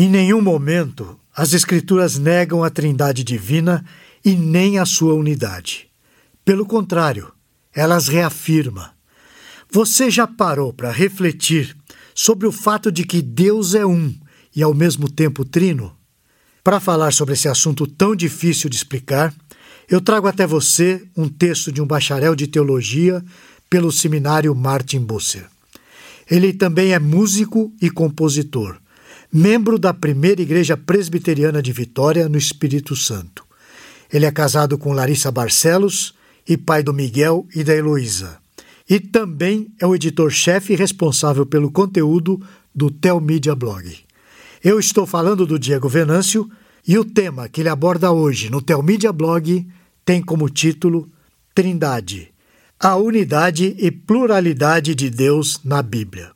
Em nenhum momento as Escrituras negam a Trindade divina e nem a sua unidade. Pelo contrário, elas reafirmam. Você já parou para refletir sobre o fato de que Deus é um e ao mesmo tempo trino? Para falar sobre esse assunto tão difícil de explicar, eu trago até você um texto de um bacharel de teologia pelo seminário Martin Busser. Ele também é músico e compositor membro da primeira Igreja Presbiteriana de Vitória, no Espírito Santo. Ele é casado com Larissa Barcelos e pai do Miguel e da Heloísa. E também é o editor-chefe responsável pelo conteúdo do Telmídia Blog. Eu estou falando do Diego Venâncio e o tema que ele aborda hoje no Telmídia Blog tem como título Trindade, a unidade e pluralidade de Deus na Bíblia.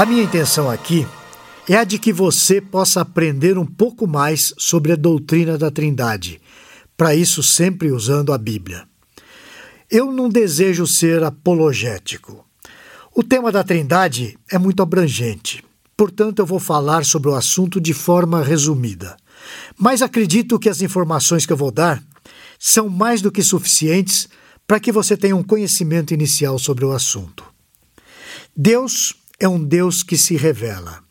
A minha intenção aqui é a de que você possa aprender um pouco mais sobre a doutrina da Trindade, para isso sempre usando a Bíblia. Eu não desejo ser apologético. O tema da Trindade é muito abrangente, portanto, eu vou falar sobre o assunto de forma resumida. Mas acredito que as informações que eu vou dar são mais do que suficientes para que você tenha um conhecimento inicial sobre o assunto. Deus é um Deus que se revela.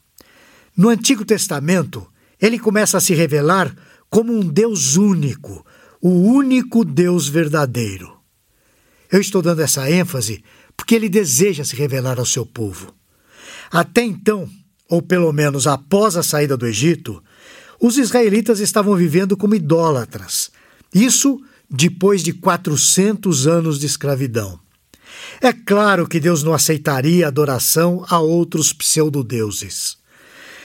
No Antigo Testamento, ele começa a se revelar como um Deus único, o único Deus verdadeiro. Eu estou dando essa ênfase porque ele deseja se revelar ao seu povo. Até então, ou pelo menos após a saída do Egito, os israelitas estavam vivendo como idólatras, isso depois de 400 anos de escravidão. É claro que Deus não aceitaria adoração a outros pseudodeuses.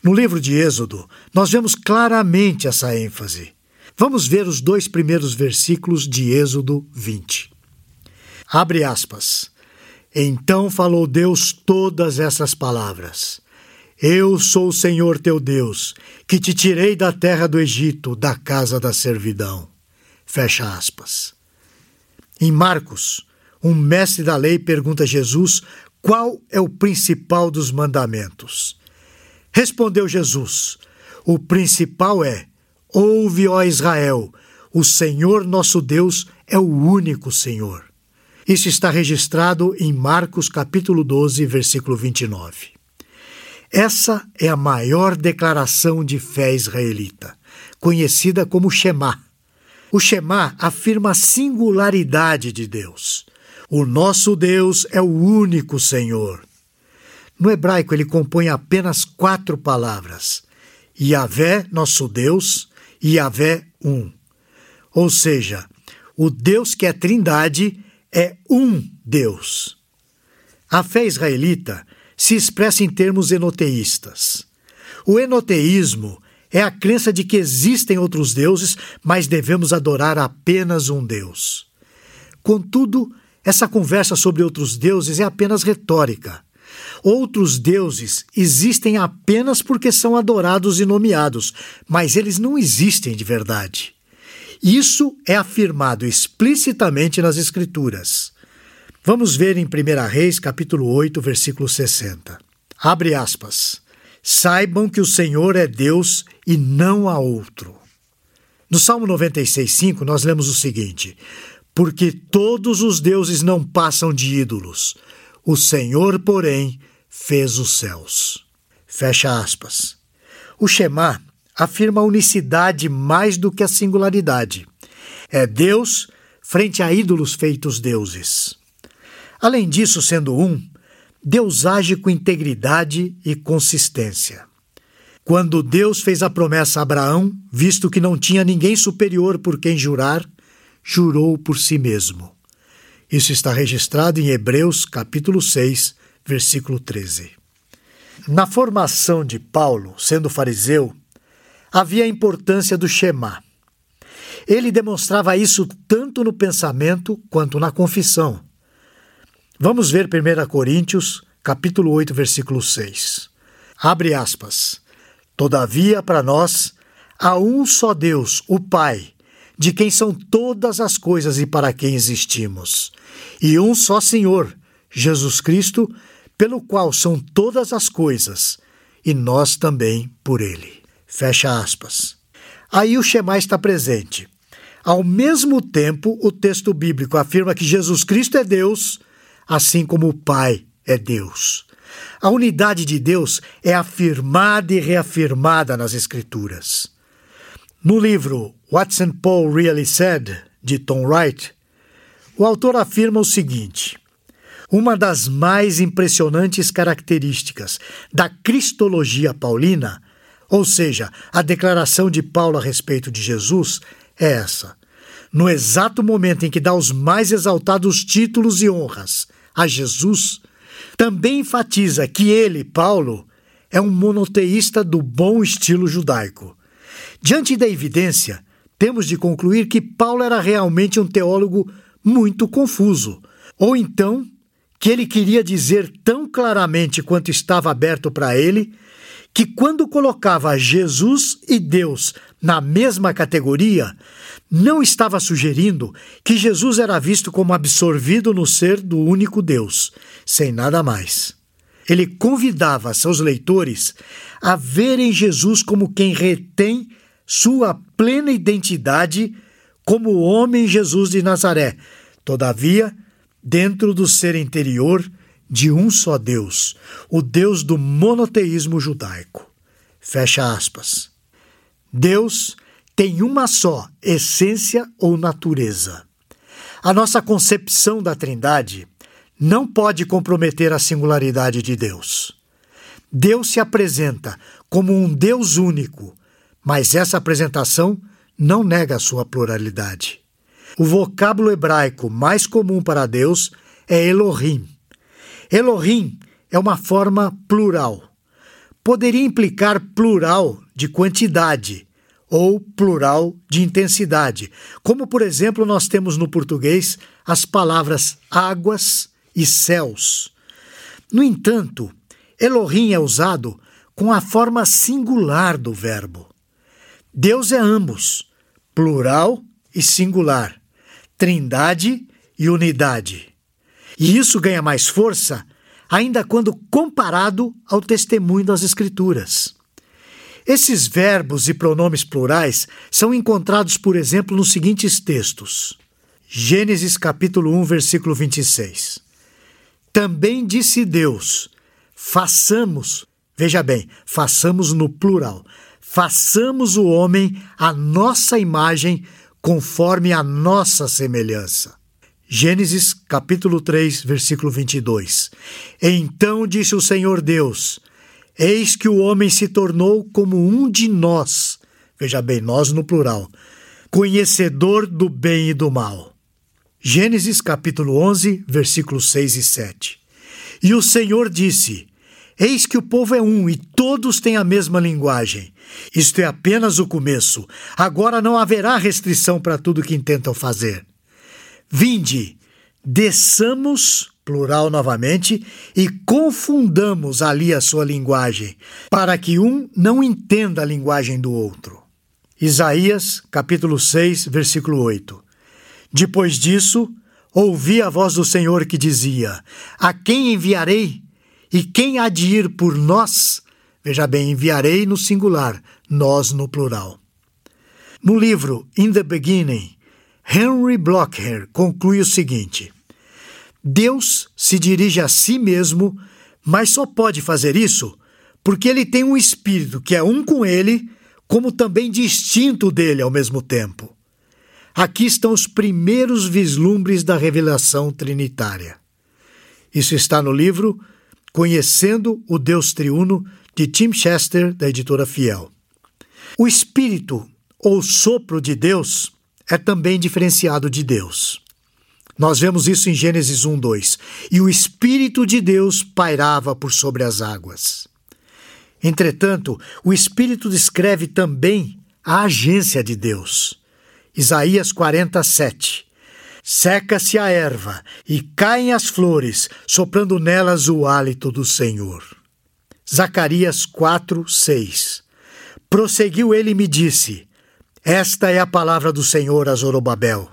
No livro de Êxodo, nós vemos claramente essa ênfase. Vamos ver os dois primeiros versículos de Êxodo 20. Abre aspas. Então falou Deus todas essas palavras. Eu sou o Senhor teu Deus, que te tirei da terra do Egito, da casa da servidão. Fecha aspas. Em Marcos, um mestre da lei pergunta a Jesus qual é o principal dos mandamentos. Respondeu Jesus: O principal é: Ouve, ó Israel, o Senhor nosso Deus é o único Senhor. Isso está registrado em Marcos capítulo 12, versículo 29. Essa é a maior declaração de fé israelita, conhecida como Shema, o Shema afirma a singularidade de Deus. O nosso Deus é o único Senhor. No hebraico, ele compõe apenas quatro palavras: Yahvé, nosso Deus, Yahvé, um. Ou seja, o Deus que é trindade é um Deus. A fé israelita se expressa em termos enoteístas. O enoteísmo é a crença de que existem outros deuses, mas devemos adorar apenas um Deus. Contudo, essa conversa sobre outros deuses é apenas retórica. Outros deuses existem apenas porque são adorados e nomeados, mas eles não existem de verdade. Isso é afirmado explicitamente nas Escrituras. Vamos ver em 1 Reis, capítulo 8, versículo 60. Abre aspas. Saibam que o Senhor é Deus e não há outro. No Salmo 96,5 nós lemos o seguinte: Porque todos os deuses não passam de ídolos, o Senhor, porém, fez os céus. Fecha aspas. O Shema afirma a unicidade mais do que a singularidade. É Deus frente a ídolos feitos deuses. Além disso, sendo um, Deus age com integridade e consistência. Quando Deus fez a promessa a Abraão, visto que não tinha ninguém superior por quem jurar, jurou por si mesmo. Isso está registrado em Hebreus, capítulo 6, versículo 13. Na formação de Paulo, sendo fariseu, havia a importância do Shema. Ele demonstrava isso tanto no pensamento quanto na confissão. Vamos ver 1 Coríntios, capítulo 8, versículo 6. Abre aspas. Todavia, para nós, há um só Deus, o Pai, de quem são todas as coisas e para quem existimos, e um só Senhor, Jesus Cristo, pelo qual são todas as coisas, e nós também por ele. Fecha aspas. Aí o Shema está presente. Ao mesmo tempo, o texto bíblico afirma que Jesus Cristo é Deus, assim como o Pai é Deus. A unidade de Deus é afirmada e reafirmada nas Escrituras. No livro What's and Paul Really Said, de Tom Wright, o autor afirma o seguinte: uma das mais impressionantes características da cristologia paulina, ou seja, a declaração de Paulo a respeito de Jesus, é essa. No exato momento em que dá os mais exaltados títulos e honras a Jesus, também enfatiza que ele, Paulo, é um monoteísta do bom estilo judaico. Diante da evidência, temos de concluir que Paulo era realmente um teólogo muito confuso, ou então que ele queria dizer tão claramente quanto estava aberto para ele que quando colocava Jesus e Deus na mesma categoria, não estava sugerindo que Jesus era visto como absorvido no ser do único Deus, sem nada mais. Ele convidava seus leitores a verem Jesus como quem retém sua plena identidade como o homem Jesus de Nazaré, todavia, dentro do ser interior de um só Deus, o Deus do monoteísmo judaico. Fecha aspas. Deus tem uma só essência ou natureza. A nossa concepção da Trindade não pode comprometer a singularidade de Deus. Deus se apresenta como um Deus único, mas essa apresentação não nega a sua pluralidade. O vocábulo hebraico mais comum para Deus é Elohim, Elohim é uma forma plural. Poderia implicar plural de quantidade ou plural de intensidade, como por exemplo nós temos no português as palavras águas e céus. No entanto, Elohim é usado com a forma singular do verbo. Deus é ambos, plural e singular, trindade e unidade. E isso ganha mais força ainda quando comparado ao testemunho das Escrituras. Esses verbos e pronomes plurais são encontrados, por exemplo, nos seguintes textos. Gênesis capítulo 1, versículo 26. Também disse Deus: façamos, veja bem, façamos no plural, façamos o homem à nossa imagem, conforme a nossa semelhança. Gênesis capítulo 3, versículo 22. Então disse o Senhor Deus: Eis que o homem se tornou como um de nós, veja bem, nós no plural, conhecedor do bem e do mal. Gênesis capítulo 11, versículos 6 e 7. E o Senhor disse: Eis que o povo é um e todos têm a mesma linguagem. Isto é apenas o começo. Agora não haverá restrição para tudo que intentam fazer. Vinde, desçamos, plural novamente, e confundamos ali a sua linguagem, para que um não entenda a linguagem do outro. Isaías, capítulo 6, versículo 8. Depois disso, ouvi a voz do Senhor que dizia: A quem enviarei? E quem há de ir por nós? Veja bem, enviarei no singular, nós no plural. No livro In the Beginning, Henry Blocker conclui o seguinte: Deus se dirige a si mesmo, mas só pode fazer isso porque ele tem um espírito que é um com ele, como também distinto dele ao mesmo tempo. Aqui estão os primeiros vislumbres da revelação trinitária. Isso está no livro Conhecendo o Deus Triuno, de Tim Chester, da editora Fiel. O Espírito, ou sopro de Deus, é também diferenciado de Deus. Nós vemos isso em Gênesis 1, 2. E o Espírito de Deus pairava por sobre as águas. Entretanto, o Espírito descreve também a agência de Deus. Isaías 47. Seca-se a erva e caem as flores, soprando nelas o hálito do Senhor. Zacarias 4, 6. Prosseguiu ele e me disse: Esta é a palavra do Senhor a Zorobabel.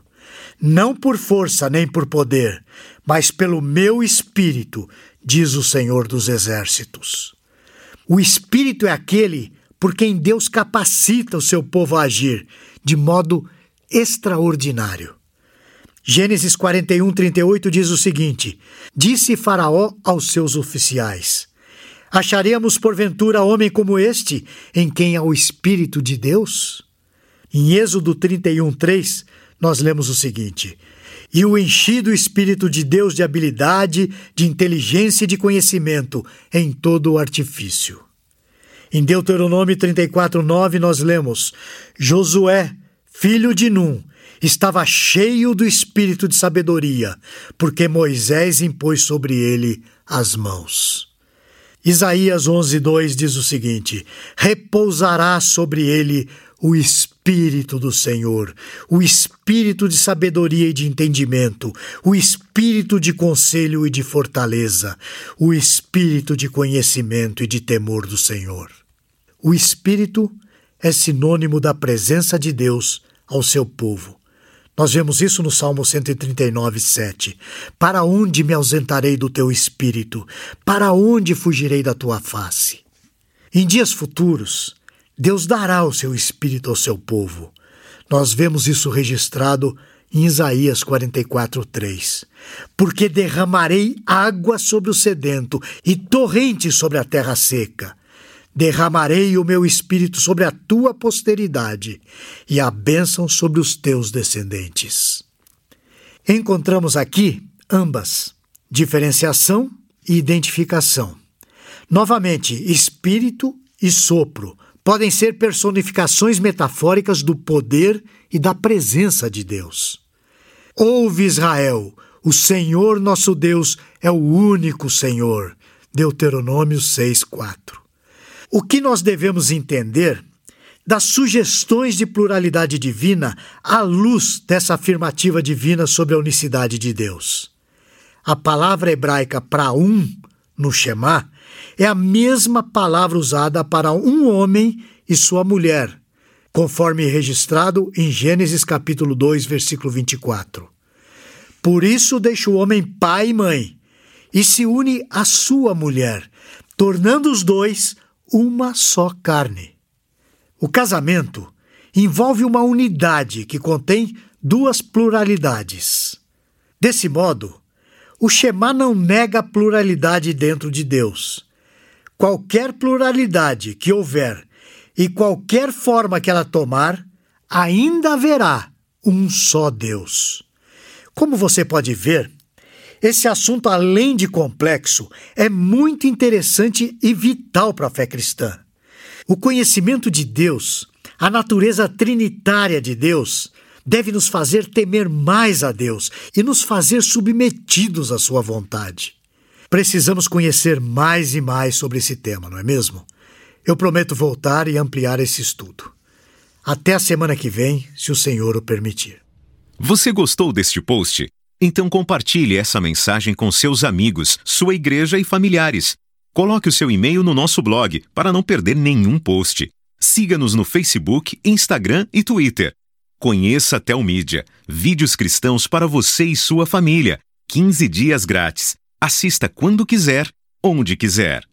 Não por força nem por poder, mas pelo meu espírito, diz o Senhor dos Exércitos. O espírito é aquele por quem Deus capacita o seu povo a agir de modo extraordinário. Gênesis 41, 38 diz o seguinte: Disse Faraó aos seus oficiais: Acharemos porventura homem como este, em quem há o Espírito de Deus? Em Êxodo 31, 3, nós lemos o seguinte: E o enchi do Espírito de Deus de habilidade, de inteligência e de conhecimento em todo o artifício. Em Deuteronômio 34, 9, nós lemos: Josué, filho de Num, estava cheio do espírito de sabedoria, porque Moisés impôs sobre ele as mãos. Isaías 11:2 diz o seguinte: Repousará sobre ele o espírito do Senhor, o espírito de sabedoria e de entendimento, o espírito de conselho e de fortaleza, o espírito de conhecimento e de temor do Senhor. O espírito é sinônimo da presença de Deus ao seu povo. Nós vemos isso no Salmo 139, 7. Para onde me ausentarei do teu espírito? Para onde fugirei da tua face? Em dias futuros, Deus dará o seu espírito ao seu povo. Nós vemos isso registrado em Isaías 44, 3. Porque derramarei água sobre o sedento e torrente sobre a terra seca derramarei o meu espírito sobre a tua posteridade e a bênção sobre os teus descendentes. Encontramos aqui ambas, diferenciação e identificação. Novamente, espírito e sopro podem ser personificações metafóricas do poder e da presença de Deus. Ouve Israel, o Senhor nosso Deus é o único Senhor. Deuteronômio 6:4. O que nós devemos entender das sugestões de pluralidade divina à luz dessa afirmativa divina sobre a unicidade de Deus? A palavra hebraica para um, no Shema, é a mesma palavra usada para um homem e sua mulher, conforme registrado em Gênesis capítulo 2, versículo 24. Por isso deixa o homem pai e mãe e se une à sua mulher, tornando os dois uma só carne. O casamento envolve uma unidade que contém duas pluralidades. Desse modo, o Shema não nega a pluralidade dentro de Deus. Qualquer pluralidade que houver e qualquer forma que ela tomar, ainda haverá um só Deus. Como você pode ver, esse assunto, além de complexo, é muito interessante e vital para a fé cristã. O conhecimento de Deus, a natureza trinitária de Deus, deve nos fazer temer mais a Deus e nos fazer submetidos à Sua vontade. Precisamos conhecer mais e mais sobre esse tema, não é mesmo? Eu prometo voltar e ampliar esse estudo. Até a semana que vem, se o Senhor o permitir. Você gostou deste post? Então compartilhe essa mensagem com seus amigos, sua igreja e familiares. Coloque o seu e-mail no nosso blog para não perder nenhum post. Siga-nos no Facebook, Instagram e Twitter. Conheça a Telmídia, vídeos cristãos para você e sua família. 15 dias grátis. Assista quando quiser, onde quiser.